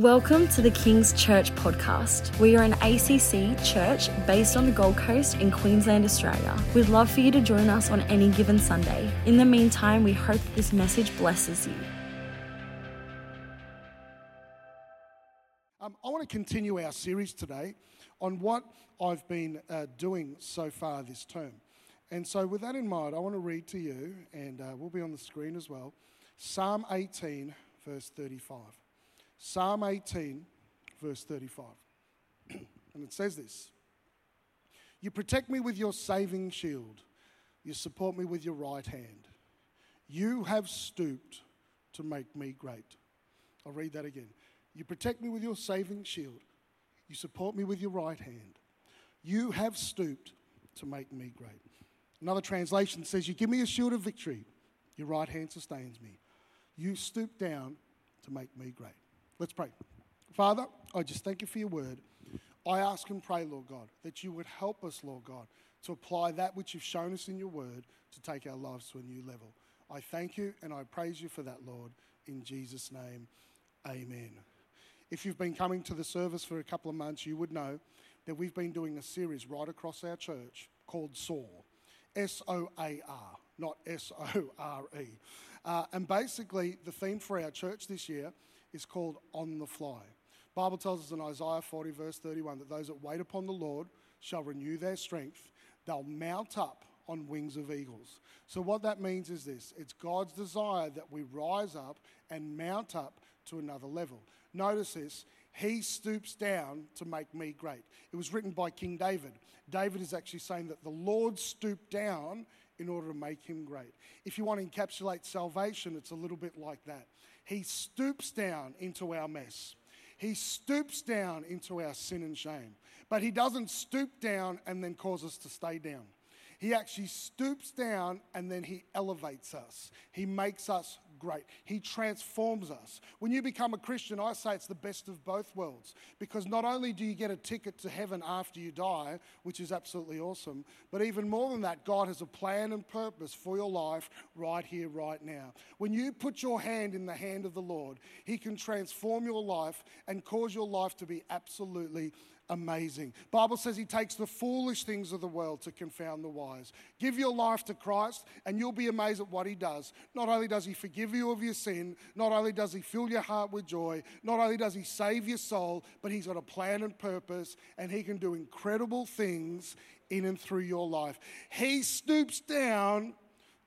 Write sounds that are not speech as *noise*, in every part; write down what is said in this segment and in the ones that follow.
Welcome to the King's Church podcast. We are an ACC church based on the Gold Coast in Queensland, Australia. We'd love for you to join us on any given Sunday. In the meantime, we hope this message blesses you. Um, I want to continue our series today on what I've been uh, doing so far this term. And so, with that in mind, I want to read to you, and uh, we'll be on the screen as well Psalm 18, verse 35. Psalm 18, verse 35. *clears throat* and it says this You protect me with your saving shield, you support me with your right hand. You have stooped to make me great. I'll read that again. You protect me with your saving shield, you support me with your right hand. You have stooped to make me great. Another translation says, You give me a shield of victory, your right hand sustains me. You stoop down to make me great. Let's pray. Father, I just thank you for your word. I ask and pray, Lord God, that you would help us, Lord God, to apply that which you've shown us in your word to take our lives to a new level. I thank you and I praise you for that, Lord. In Jesus' name, amen. If you've been coming to the service for a couple of months, you would know that we've been doing a series right across our church called SOAR. S O A R, not S O R E. Uh, and basically, the theme for our church this year is called on the fly. Bible tells us in Isaiah 40 verse 31 that those that wait upon the Lord shall renew their strength. They'll mount up on wings of eagles. So what that means is this, it's God's desire that we rise up and mount up to another level. Notice this, he stoops down to make me great. It was written by King David. David is actually saying that the Lord stooped down in order to make him great. If you want to encapsulate salvation, it's a little bit like that. He stoops down into our mess. He stoops down into our sin and shame. But he doesn't stoop down and then cause us to stay down. He actually stoops down and then he elevates us. He makes us great. He transforms us. When you become a Christian, I say it's the best of both worlds because not only do you get a ticket to heaven after you die, which is absolutely awesome, but even more than that, God has a plan and purpose for your life right here, right now. When you put your hand in the hand of the Lord, He can transform your life and cause your life to be absolutely amazing. Bible says he takes the foolish things of the world to confound the wise. Give your life to Christ and you'll be amazed at what he does. Not only does he forgive you of your sin, not only does he fill your heart with joy, not only does he save your soul, but he's got a plan and purpose and he can do incredible things in and through your life. He stoops down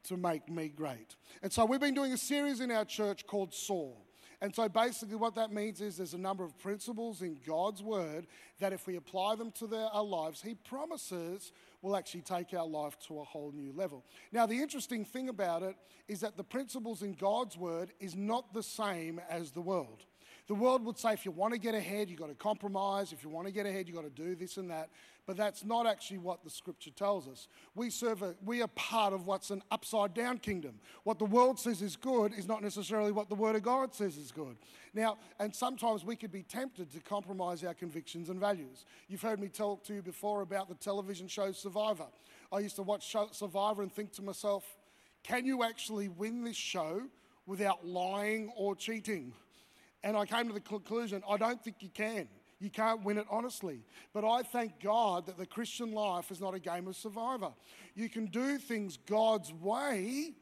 to make me great. And so we've been doing a series in our church called Soar. And so basically, what that means is there's a number of principles in God's word that if we apply them to their, our lives, He promises will actually take our life to a whole new level. Now, the interesting thing about it is that the principles in God's word is not the same as the world. The world would say if you want to get ahead, you've got to compromise. If you want to get ahead, you've got to do this and that. But that's not actually what the scripture tells us. We serve a, we are part of what's an upside down kingdom. What the world says is good is not necessarily what the word of God says is good. Now, and sometimes we could be tempted to compromise our convictions and values. You've heard me talk to you before about the television show Survivor. I used to watch Survivor and think to myself, can you actually win this show without lying or cheating? And I came to the conclusion I don't think you can. You can't win it honestly. But I thank God that the Christian life is not a game of survivor. You can do things God's way,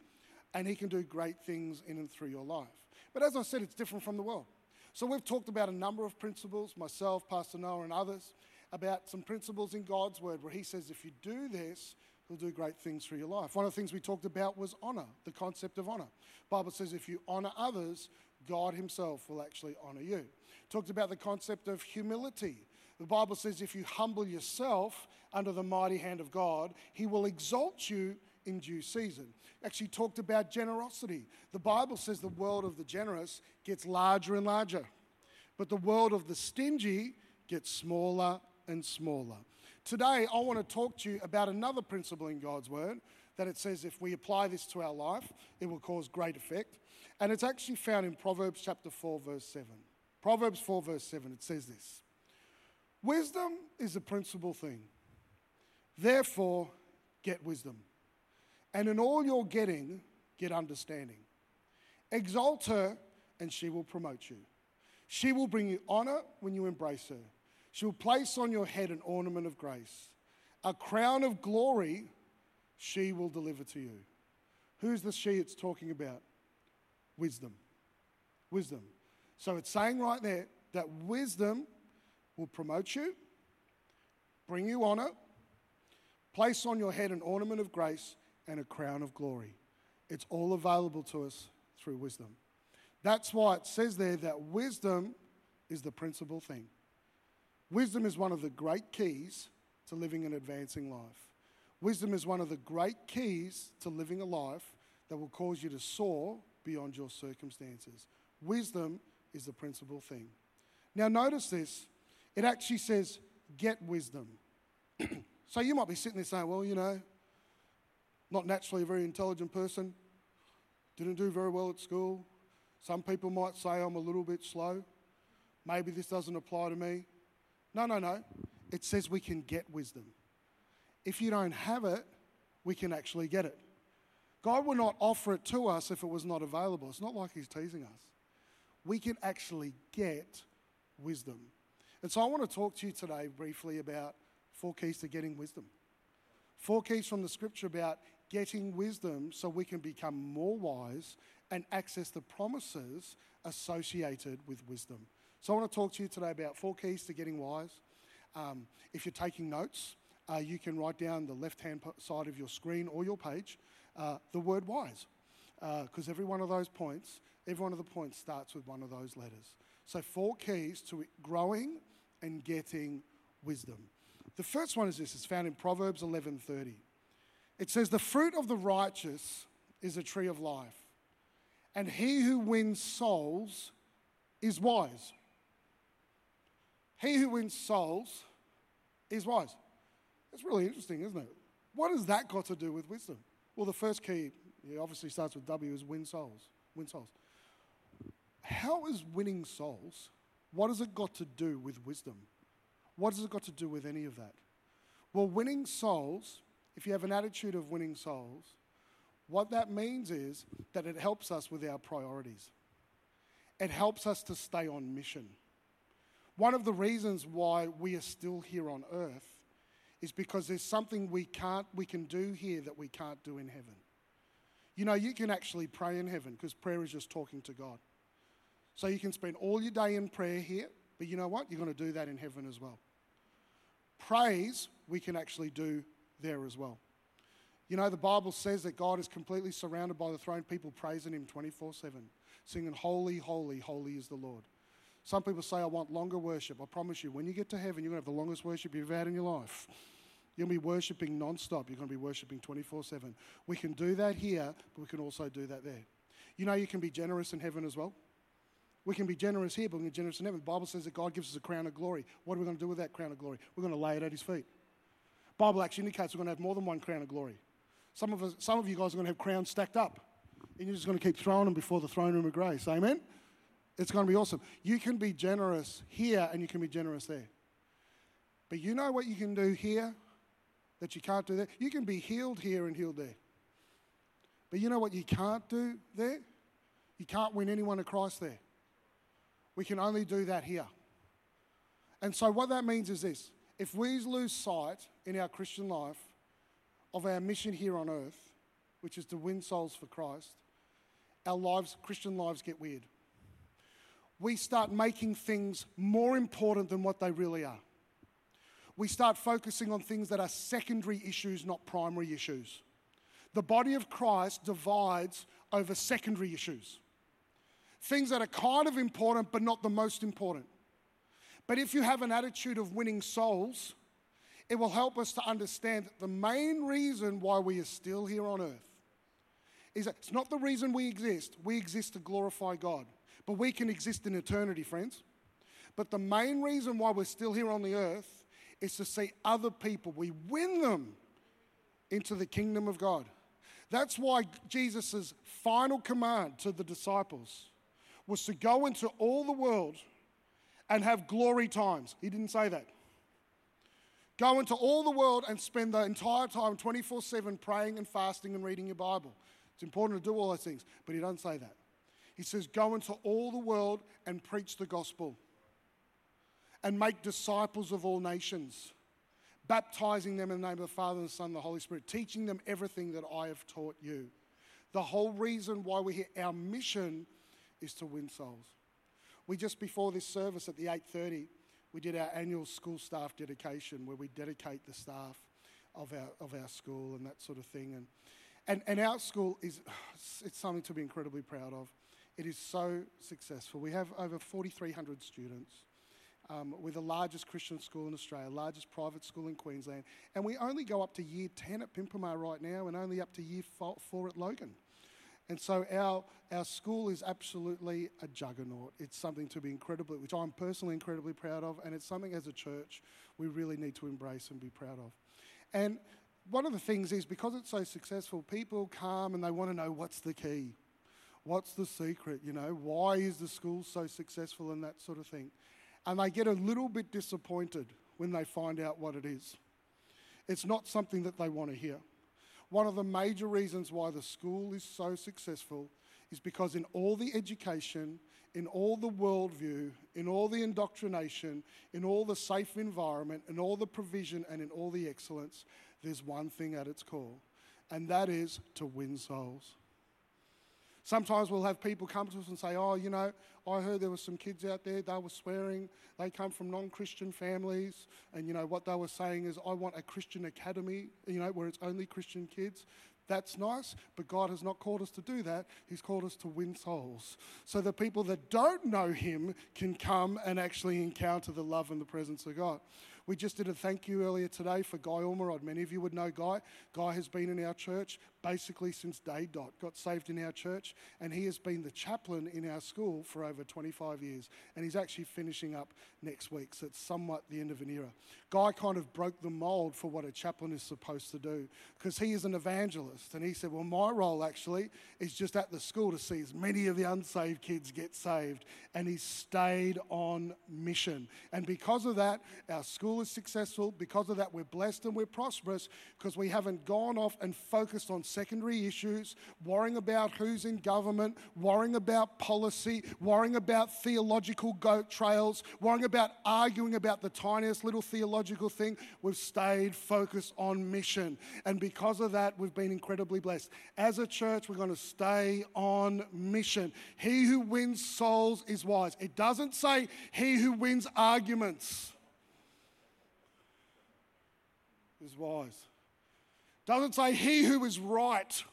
and He can do great things in and through your life. But as I said, it's different from the world. So we've talked about a number of principles, myself, Pastor Noah, and others, about some principles in God's word where He says, if you do this, He'll do great things through your life. One of the things we talked about was honor, the concept of honor. Bible says if you honor others, God Himself will actually honor you. Talked about the concept of humility. The Bible says if you humble yourself under the mighty hand of God, He will exalt you in due season. Actually, talked about generosity. The Bible says the world of the generous gets larger and larger, but the world of the stingy gets smaller and smaller. Today, I want to talk to you about another principle in God's Word that it says if we apply this to our life, it will cause great effect. And it's actually found in Proverbs chapter 4, verse 7. Proverbs 4, verse 7, it says this Wisdom is a principal thing. Therefore, get wisdom. And in all your getting, get understanding. Exalt her, and she will promote you. She will bring you honor when you embrace her. She will place on your head an ornament of grace. A crown of glory she will deliver to you. Who's the she it's talking about? Wisdom. Wisdom. So it's saying right there that wisdom will promote you, bring you honor, place on your head an ornament of grace and a crown of glory. It's all available to us through wisdom. That's why it says there that wisdom is the principal thing. Wisdom is one of the great keys to living an advancing life. Wisdom is one of the great keys to living a life that will cause you to soar beyond your circumstances. Wisdom is the principal thing. Now, notice this it actually says, get wisdom. *clears throat* so you might be sitting there saying, well, you know, not naturally a very intelligent person, didn't do very well at school. Some people might say I'm a little bit slow. Maybe this doesn't apply to me. No, no, no. It says we can get wisdom. If you don't have it, we can actually get it. God will not offer it to us if it was not available. It's not like He's teasing us. We can actually get wisdom. And so I want to talk to you today briefly about four keys to getting wisdom. Four keys from the scripture about getting wisdom so we can become more wise and access the promises associated with wisdom. So I want to talk to you today about four keys to getting wise. Um, if you're taking notes, uh, you can write down the left hand side of your screen or your page uh, the word wise, because uh, every one of those points, every one of the points starts with one of those letters. So, four keys to growing and getting wisdom. The first one is this, it's found in Proverbs 11:30. It says, The fruit of the righteous is a tree of life, and he who wins souls is wise. He who wins souls is wise. It's really interesting, isn't it? What has that got to do with wisdom? Well, the first key, it obviously starts with W, is win souls. Win souls. How is winning souls, what has it got to do with wisdom? What has it got to do with any of that? Well, winning souls if you have an attitude of winning souls, what that means is that it helps us with our priorities. It helps us to stay on mission. One of the reasons why we are still here on earth is because there's something we can't we can do here that we can't do in heaven. You know, you can actually pray in heaven because prayer is just talking to God. So you can spend all your day in prayer here, but you know what? You're going to do that in heaven as well. Praise we can actually do there as well. You know, the Bible says that God is completely surrounded by the throne, people praising Him 24 7, singing, Holy, holy, holy is the Lord. Some people say, I want longer worship. I promise you, when you get to heaven, you're going to have the longest worship you've had in your life. You're going to be worshiping non stop. You're going to be worshiping 24 7. We can do that here, but we can also do that there. You know, you can be generous in heaven as well. We can be generous here, but we can be generous in heaven. The Bible says that God gives us a crown of glory. What are we going to do with that crown of glory? We're going to lay it at His feet. Bible actually indicates we're going to have more than one crown of glory. Some of, us, some of you guys are going to have crowns stacked up, and you're just going to keep throwing them before the throne room of grace. Amen? It's going to be awesome. You can be generous here, and you can be generous there. But you know what you can do here that you can't do there? You can be healed here and healed there. But you know what you can't do there? You can't win anyone to Christ there. We can only do that here. And so, what that means is this if we lose sight in our Christian life of our mission here on earth, which is to win souls for Christ, our lives, Christian lives, get weird. We start making things more important than what they really are. We start focusing on things that are secondary issues, not primary issues. The body of Christ divides over secondary issues. Things that are kind of important, but not the most important. But if you have an attitude of winning souls, it will help us to understand that the main reason why we are still here on earth is that it's not the reason we exist. We exist to glorify God. But we can exist in eternity, friends. But the main reason why we're still here on the earth is to see other people. We win them into the kingdom of God. That's why Jesus' final command to the disciples was to go into all the world and have glory times. He didn't say that. Go into all the world and spend the entire time 24 7 praying and fasting and reading your Bible. It's important to do all those things, but he doesn't say that. He says, Go into all the world and preach the gospel and make disciples of all nations, baptizing them in the name of the Father and the Son and the Holy Spirit, teaching them everything that I have taught you. The whole reason why we're here, our mission is to win souls. We just before this service at the 8:30, we did our annual school staff dedication where we dedicate the staff of our, of our school and that sort of thing. And, and, and our school is *sighs* it's something to be incredibly proud of. It is so successful. We have over 4,300 students. Um, we're the largest Christian school in Australia, largest private school in Queensland, and we only go up to year 10 at Pimpama right now and only up to year four at Logan. And so our, our school is absolutely a juggernaut. It's something to be incredibly, which I'm personally incredibly proud of, and it's something as a church we really need to embrace and be proud of. And one of the things is because it's so successful, people come and they want to know what's the key, what's the secret, you know, why is the school so successful and that sort of thing. And they get a little bit disappointed when they find out what it is. It's not something that they want to hear. One of the major reasons why the school is so successful is because in all the education, in all the worldview, in all the indoctrination, in all the safe environment, in all the provision, and in all the excellence, there's one thing at its core, and that is to win souls. Sometimes we'll have people come to us and say, Oh, you know, I heard there were some kids out there, they were swearing, they come from non Christian families, and you know, what they were saying is, I want a Christian academy, you know, where it's only Christian kids. That's nice, but God has not called us to do that. He's called us to win souls. So the people that don't know Him can come and actually encounter the love and the presence of God. We just did a thank you earlier today for Guy Ormerod. Many of you would know Guy. Guy has been in our church basically since day dot, got saved in our church, and he has been the chaplain in our school for over 25 years. And he's actually finishing up next week, so it's somewhat the end of an era. Guy kind of broke the mold for what a chaplain is supposed to do because he is an evangelist. And he said, Well, my role actually is just at the school to see as many of the unsaved kids get saved. And he stayed on mission. And because of that, our school is successful. Because of that, we're blessed and we're prosperous because we haven't gone off and focused on secondary issues, worrying about who's in government, worrying about policy, worrying about theological goat trails, worrying about arguing about the tiniest little theological thing. We've stayed focused on mission. And because of that, we've been incredibly blessed. As a church, we're going to stay on mission. He who wins souls is wise. It doesn't say he who wins arguments is wise. Doesn't say he who is right.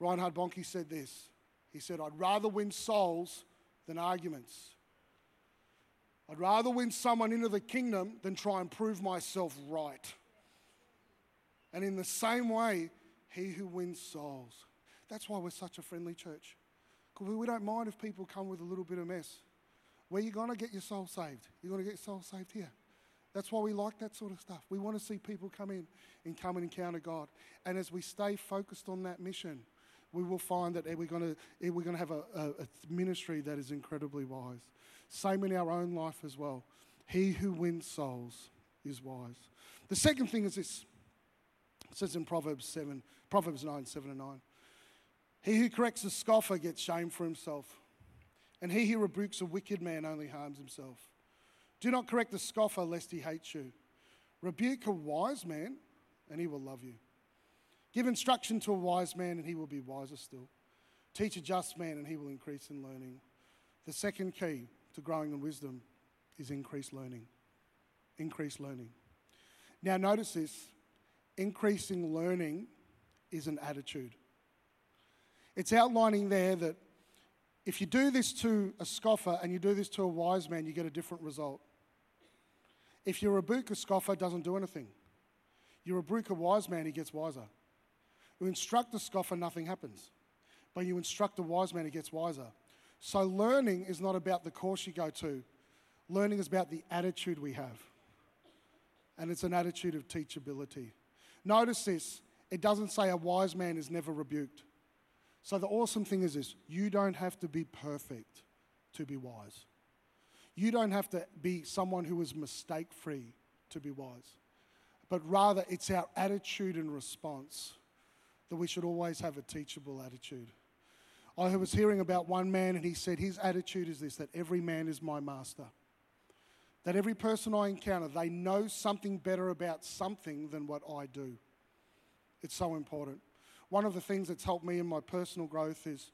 Reinhard Bonnke said this. He said, I'd rather win souls than arguments. I'd rather win someone into the kingdom than try and prove myself right. And in the same way, he who wins souls. That's why we're such a friendly church. Because we don't mind if people come with a little bit of mess. Where you going to get your soul saved? You're going to get your soul saved here. That's why we like that sort of stuff. We want to see people come in and come and encounter God. And as we stay focused on that mission, we will find that we're going to, we're going to have a, a, a ministry that is incredibly wise. Same in our own life as well. He who wins souls is wise. The second thing is this. It says in Proverbs 7, Proverbs 9, 7 and 9. He who corrects a scoffer gets shame for himself, and he who rebukes a wicked man only harms himself. Do not correct a scoffer lest he hates you. Rebuke a wise man, and he will love you. Give instruction to a wise man, and he will be wiser still. Teach a just man, and he will increase in learning. The second key to growing in wisdom is increased learning. Increased learning. Now, notice this increasing learning is an attitude. It's outlining there that if you do this to a scoffer and you do this to a wise man, you get a different result. If you rebuke a scoffer, doesn't do anything. You rebuke a wise man, he gets wiser. You instruct a scoffer, nothing happens. But you instruct a wise man, he gets wiser. So learning is not about the course you go to. Learning is about the attitude we have. And it's an attitude of teachability. Notice this it doesn't say a wise man is never rebuked. So the awesome thing is this you don't have to be perfect to be wise. You don't have to be someone who is mistake free to be wise, but rather it's our attitude and response that we should always have a teachable attitude. I was hearing about one man, and he said his attitude is this that every man is my master. That every person I encounter, they know something better about something than what I do. It's so important. One of the things that's helped me in my personal growth is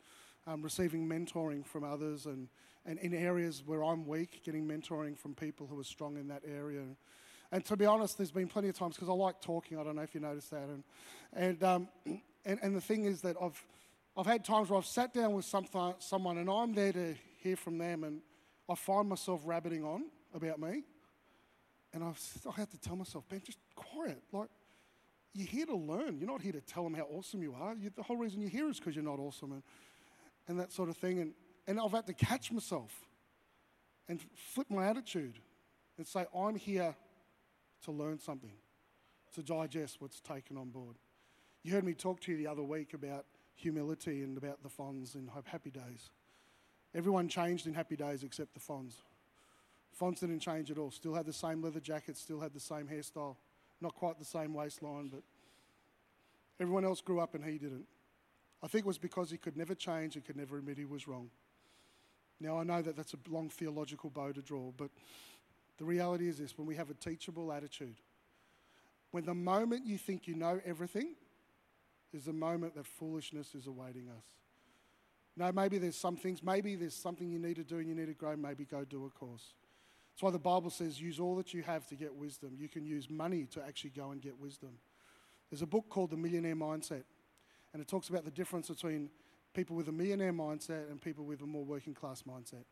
um, receiving mentoring from others and, and in areas where I'm weak, getting mentoring from people who are strong in that area. And to be honest, there's been plenty of times because I like talking. I don't know if you noticed that. And, and, um, *clears throat* and, and the thing is that I've, I've had times where I've sat down with some, someone and I'm there to hear from them, and I find myself rabbiting on about me. And I've, I have to tell myself, Ben, just quiet. Like, you're here to learn. You're not here to tell them how awesome you are. You, the whole reason you're here is because you're not awesome and, and that sort of thing. And, and I've had to catch myself and flip my attitude and say, I'm here to learn something, to digest what's taken on board. You heard me talk to you the other week about humility and about the Fonz in Happy Days. Everyone changed in Happy Days except the Fonz. Fonz didn't change at all. Still had the same leather jacket, still had the same hairstyle. Not quite the same waistline, but everyone else grew up and he didn't. I think it was because he could never change and could never admit he was wrong. Now, I know that that's a long theological bow to draw, but the reality is this when we have a teachable attitude, when the moment you think you know everything is the moment that foolishness is awaiting us. No, maybe there's some things, maybe there's something you need to do and you need to grow, maybe go do a course. That's why the Bible says use all that you have to get wisdom. You can use money to actually go and get wisdom. There's a book called The Millionaire Mindset, and it talks about the difference between people with a millionaire mindset and people with a more working class mindset.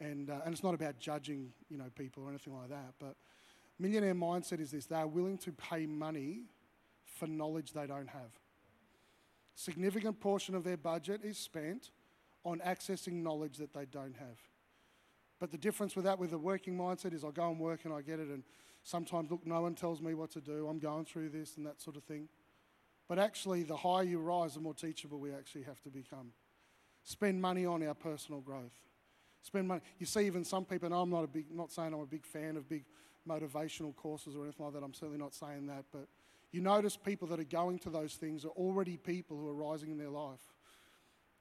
And, uh, and it's not about judging, you know, people or anything like that. But millionaire mindset is this: they are willing to pay money for knowledge they don't have. Significant portion of their budget is spent on accessing knowledge that they don't have. But the difference with that, with a working mindset, is I go and work and I get it, and sometimes, look, no one tells me what to do. I'm going through this and that sort of thing. But actually, the higher you rise, the more teachable we actually have to become. Spend money on our personal growth spend money. You see, even some people, and I'm not a big, not saying I'm a big fan of big motivational courses or anything like that. I'm certainly not saying that, but you notice people that are going to those things are already people who are rising in their life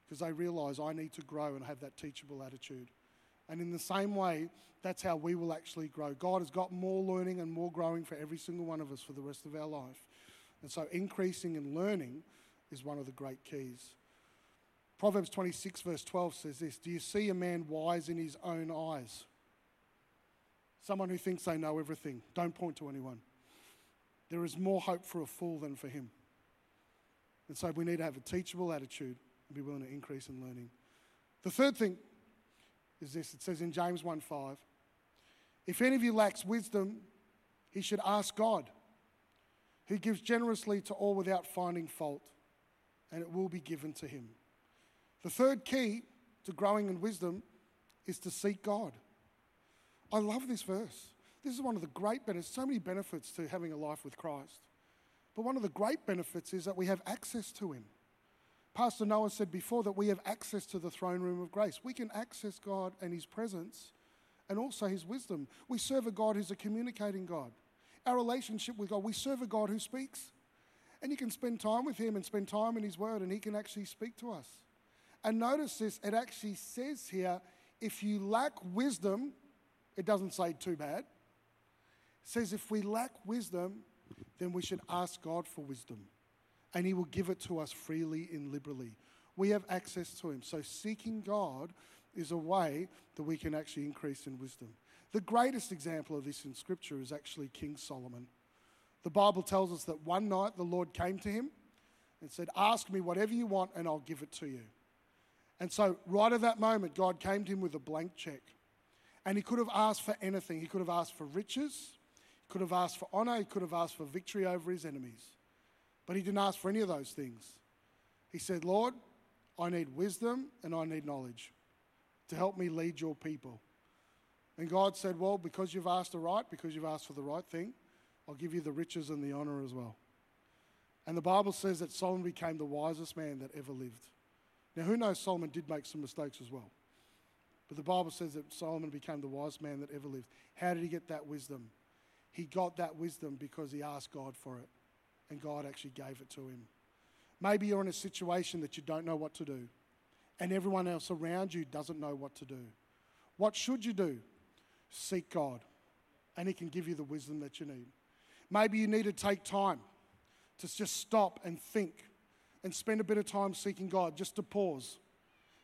because they realize I need to grow and have that teachable attitude. And in the same way, that's how we will actually grow. God has got more learning and more growing for every single one of us for the rest of our life. And so, increasing in learning is one of the great keys. Proverbs 26, verse 12 says this Do you see a man wise in his own eyes? Someone who thinks they know everything. Don't point to anyone. There is more hope for a fool than for him. And so we need to have a teachable attitude and be willing to increase in learning. The third thing is this it says in James 1 5, if any of you lacks wisdom, he should ask God, who gives generously to all without finding fault, and it will be given to him. The third key to growing in wisdom is to seek God. I love this verse. This is one of the great benefits, so many benefits to having a life with Christ. But one of the great benefits is that we have access to Him. Pastor Noah said before that we have access to the throne room of grace. We can access God and His presence and also His wisdom. We serve a God who's a communicating God. Our relationship with God, we serve a God who speaks. And you can spend time with Him and spend time in His Word, and He can actually speak to us. And notice this, it actually says here if you lack wisdom, it doesn't say too bad. It says if we lack wisdom, then we should ask God for wisdom, and He will give it to us freely and liberally. We have access to Him. So seeking God is a way that we can actually increase in wisdom. The greatest example of this in Scripture is actually King Solomon. The Bible tells us that one night the Lord came to him and said, Ask me whatever you want, and I'll give it to you. And so, right at that moment, God came to him with a blank check. And he could have asked for anything. He could have asked for riches, he could have asked for honor, he could have asked for victory over his enemies. But he didn't ask for any of those things. He said, Lord, I need wisdom and I need knowledge to help me lead your people. And God said, Well, because you've asked the right, because you've asked for the right thing, I'll give you the riches and the honor as well. And the Bible says that Solomon became the wisest man that ever lived. Now, who knows Solomon did make some mistakes as well. But the Bible says that Solomon became the wisest man that ever lived. How did he get that wisdom? He got that wisdom because he asked God for it, and God actually gave it to him. Maybe you're in a situation that you don't know what to do. and everyone else around you doesn't know what to do. What should you do? Seek God, and He can give you the wisdom that you need. Maybe you need to take time to just stop and think and spend a bit of time seeking God, just to pause.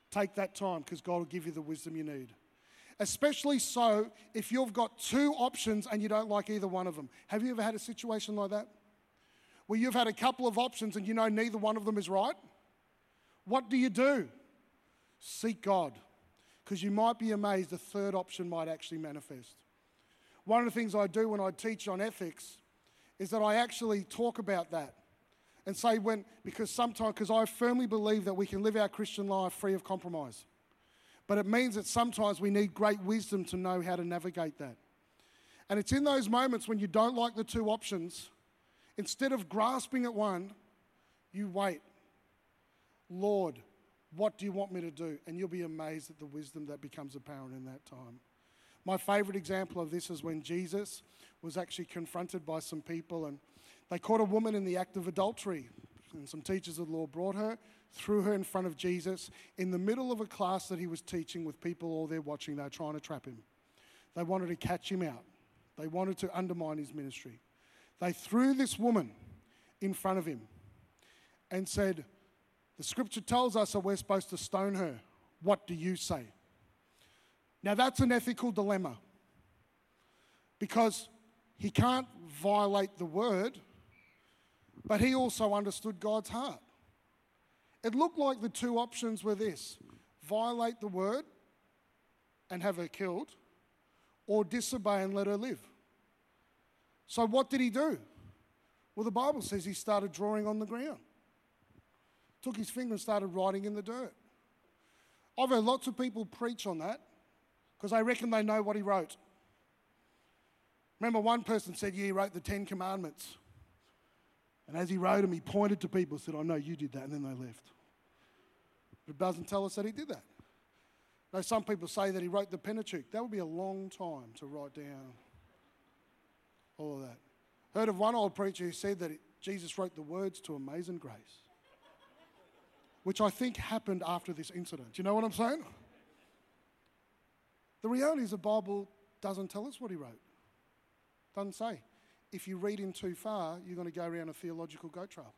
Take that time because God will give you the wisdom you need. Especially so if you've got two options and you don't like either one of them. Have you ever had a situation like that? Where you've had a couple of options and you know neither one of them is right? What do you do? Seek God because you might be amazed the third option might actually manifest. One of the things I do when I teach on ethics is that I actually talk about that and say when, because sometimes, because I firmly believe that we can live our Christian life free of compromise. But it means that sometimes we need great wisdom to know how to navigate that. And it's in those moments when you don't like the two options, instead of grasping at one, you wait. Lord, what do you want me to do? And you'll be amazed at the wisdom that becomes apparent in that time. My favorite example of this is when Jesus was actually confronted by some people and they caught a woman in the act of adultery. And some teachers of the law brought her, threw her in front of Jesus in the middle of a class that he was teaching with people all there watching. They were trying to trap him. They wanted to catch him out, they wanted to undermine his ministry. They threw this woman in front of him and said, The scripture tells us that we're supposed to stone her. What do you say? Now, that's an ethical dilemma because he can't violate the word, but he also understood God's heart. It looked like the two options were this violate the word and have her killed, or disobey and let her live. So, what did he do? Well, the Bible says he started drawing on the ground, took his finger and started writing in the dirt. I've heard lots of people preach on that because they reckon they know what he wrote. Remember, one person said, Yeah, he wrote the Ten Commandments. And as he wrote them, he pointed to people and said, I know you did that. And then they left. But it doesn't tell us that he did that. Now, some people say that he wrote the Pentateuch. That would be a long time to write down all of that. Heard of one old preacher who said that Jesus wrote the words to Amazing Grace, which I think happened after this incident. You know what I'm saying? The reality is the Bible doesn't tell us what he wrote. Doesn't say. If you read in too far, you're going to go around a theological goat trail.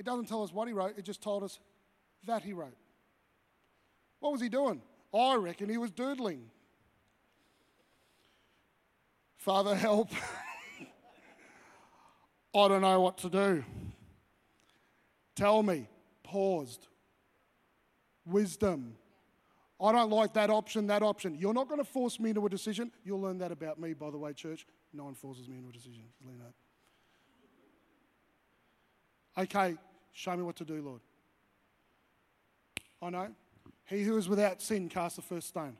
It doesn't tell us what he wrote, it just told us that he wrote. What was he doing? I reckon he was doodling. Father, help. *laughs* I don't know what to do. Tell me. Paused. Wisdom. I don't like that option, that option. You're not going to force me into a decision. You'll learn that about me, by the way, church. No one forces me into a decision. Learn that. Okay, show me what to do, Lord. I know. He who is without sin cast the first stone.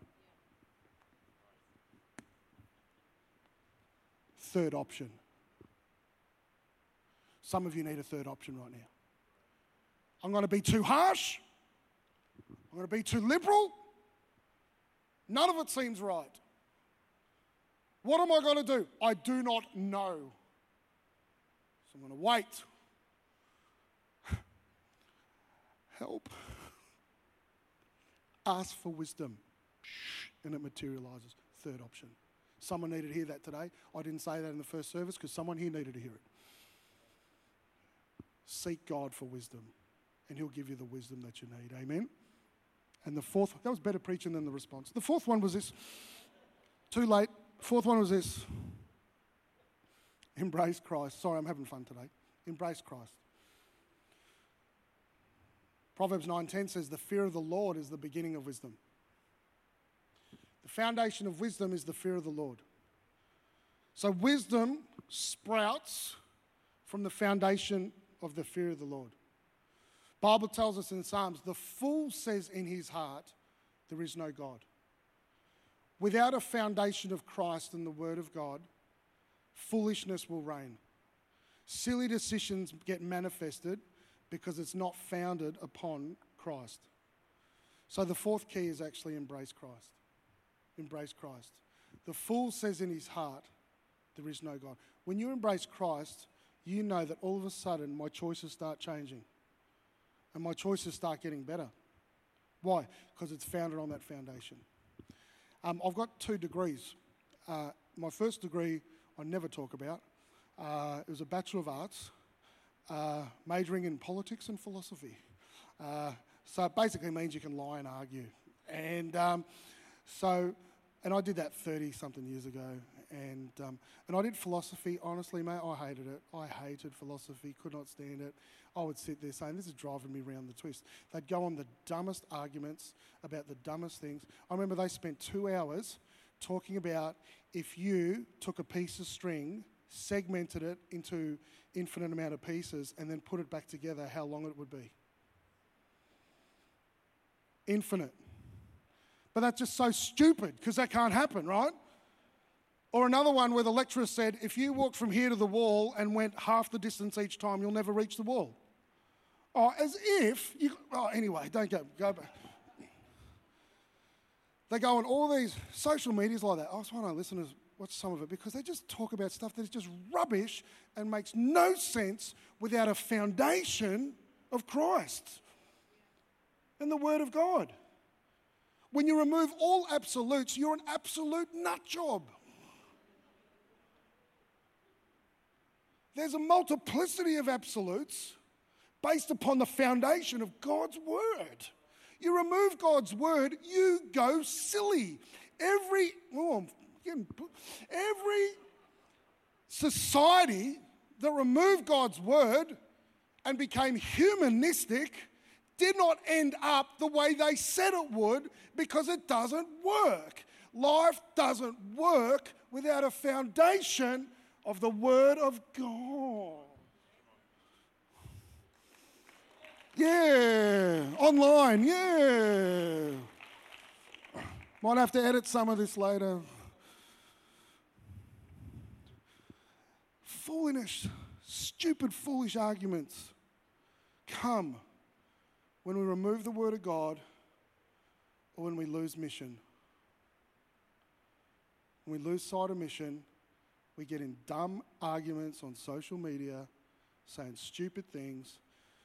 Third option. Some of you need a third option right now. I'm going to be too harsh. I'm going to be too liberal. None of it seems right. What am I going to do? I do not know. So I'm going to wait. *sighs* Help. Ask for wisdom. And it materializes. Third option. Someone needed to hear that today. I didn't say that in the first service because someone here needed to hear it. Seek God for wisdom, and He'll give you the wisdom that you need. Amen. And the fourth, that was better preaching than the response. The fourth one was this. Too late. Fourth one was this. Embrace Christ. Sorry, I'm having fun today. Embrace Christ. Proverbs 9:10 says the fear of the Lord is the beginning of wisdom. The foundation of wisdom is the fear of the Lord. So wisdom sprouts from the foundation of the fear of the Lord. Bible tells us in Psalms, the fool says in his heart, there is no God. Without a foundation of Christ and the Word of God, foolishness will reign. Silly decisions get manifested because it's not founded upon Christ. So the fourth key is actually embrace Christ. Embrace Christ. The fool says in his heart, there is no God. When you embrace Christ, you know that all of a sudden my choices start changing. And my choices start getting better. Why? Because it's founded on that foundation. Um, I've got two degrees. Uh, my first degree I never talk about. Uh, it was a Bachelor of Arts, uh, majoring in politics and philosophy. Uh, so it basically means you can lie and argue. And um, so, and I did that 30 something years ago. And, um, and I did philosophy, honestly, mate, I hated it. I hated philosophy, could not stand it. I would sit there saying, This is driving me round the twist. They'd go on the dumbest arguments about the dumbest things. I remember they spent two hours talking about if you took a piece of string, segmented it into infinite amount of pieces, and then put it back together, how long it would be. Infinite. But that's just so stupid because that can't happen, right? Or another one where the lecturer said, if you walk from here to the wall and went half the distance each time, you'll never reach the wall. Oh, as if you. Oh, anyway, don't go. Go back. They go on all these social medias like that. Oh, I just want to listen to watch some of it because they just talk about stuff that is just rubbish and makes no sense without a foundation of Christ and the Word of God. When you remove all absolutes, you're an absolute nut job. There's a multiplicity of absolutes based upon the foundation of God's Word. You remove God's Word, you go silly. Every, oh, every society that removed God's Word and became humanistic did not end up the way they said it would because it doesn't work. Life doesn't work without a foundation of the Word of God. Yeah, online, yeah. Might have to edit some of this later. Foolish, stupid, foolish arguments come when we remove the Word of God or when we lose mission. When we lose sight of mission, we get in dumb arguments on social media, saying stupid things,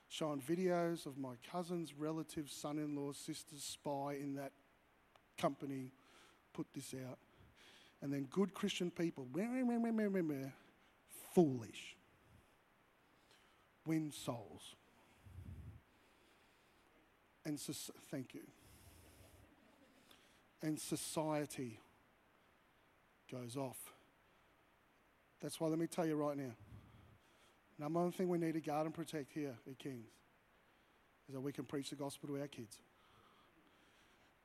showing videos of my cousin's relative, son in law, sister's spy in that company put this out. And then good Christian people, foolish, win souls. And so, thank you. And society goes off. That's why let me tell you right now. Number one thing we need to guard and protect here at Kings is that we can preach the gospel to our kids.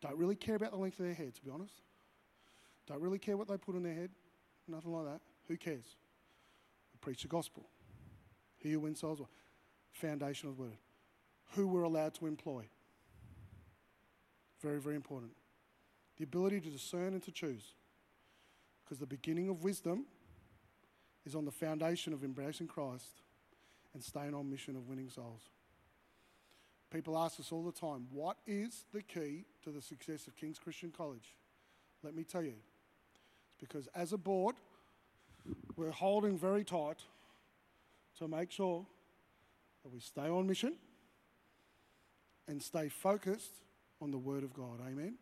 Don't really care about the length of their hair, to be honest. Don't really care what they put in their head. Nothing like that. Who cares? We preach the gospel. Who wins souls, foundation of the word. Who we're allowed to employ. Very, very important. The ability to discern and to choose. Because the beginning of wisdom is on the foundation of embracing Christ and staying on mission of winning souls. People ask us all the time, what is the key to the success of King's Christian College? Let me tell you. It's because as a board, we're holding very tight to make sure that we stay on mission and stay focused on the Word of God. Amen?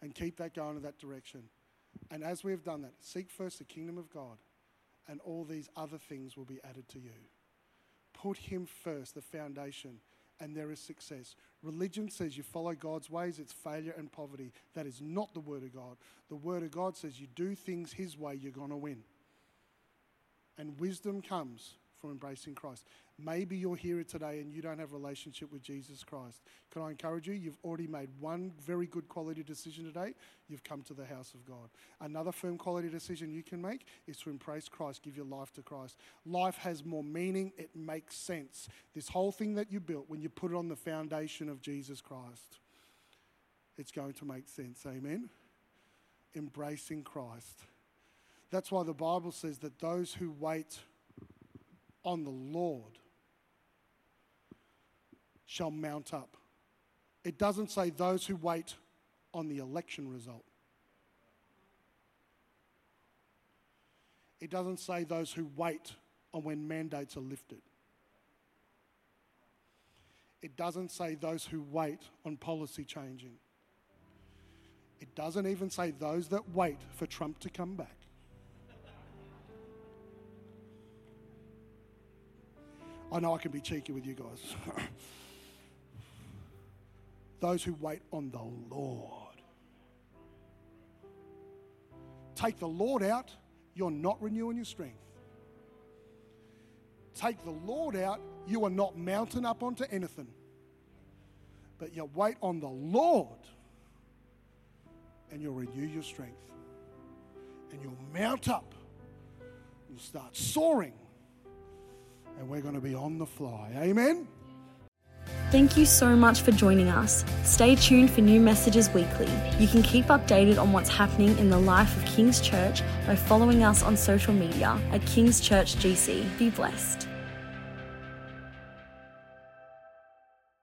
And keep that going in that direction. And as we have done that, seek first the kingdom of God and all these other things will be added to you. Put Him first, the foundation, and there is success. Religion says you follow God's ways, it's failure and poverty. That is not the Word of God. The Word of God says you do things His way, you're going to win. And wisdom comes from embracing Christ. Maybe you're here today and you don't have a relationship with Jesus Christ. Can I encourage you? You've already made one very good quality decision today. You've come to the house of God. Another firm quality decision you can make is to embrace Christ, give your life to Christ. Life has more meaning, it makes sense. This whole thing that you built, when you put it on the foundation of Jesus Christ, it's going to make sense. Amen? Embracing Christ. That's why the Bible says that those who wait on the Lord shall mount up. It doesn't say those who wait on the election result. It doesn't say those who wait on when mandates are lifted. It doesn't say those who wait on policy changing. It doesn't even say those that wait for Trump to come back. I know I can be cheeky with you guys. *laughs* those who wait on the Lord. Take the Lord out, you're not renewing your strength. Take the Lord out, you are not mounting up onto anything. But you wait on the Lord and you'll renew your strength. And you'll mount up. You'll start soaring. And we're going to be on the fly. Amen. Thank you so much for joining us. Stay tuned for new messages weekly. You can keep updated on what's happening in the life of King's Church by following us on social media at King's Church GC. Be blessed.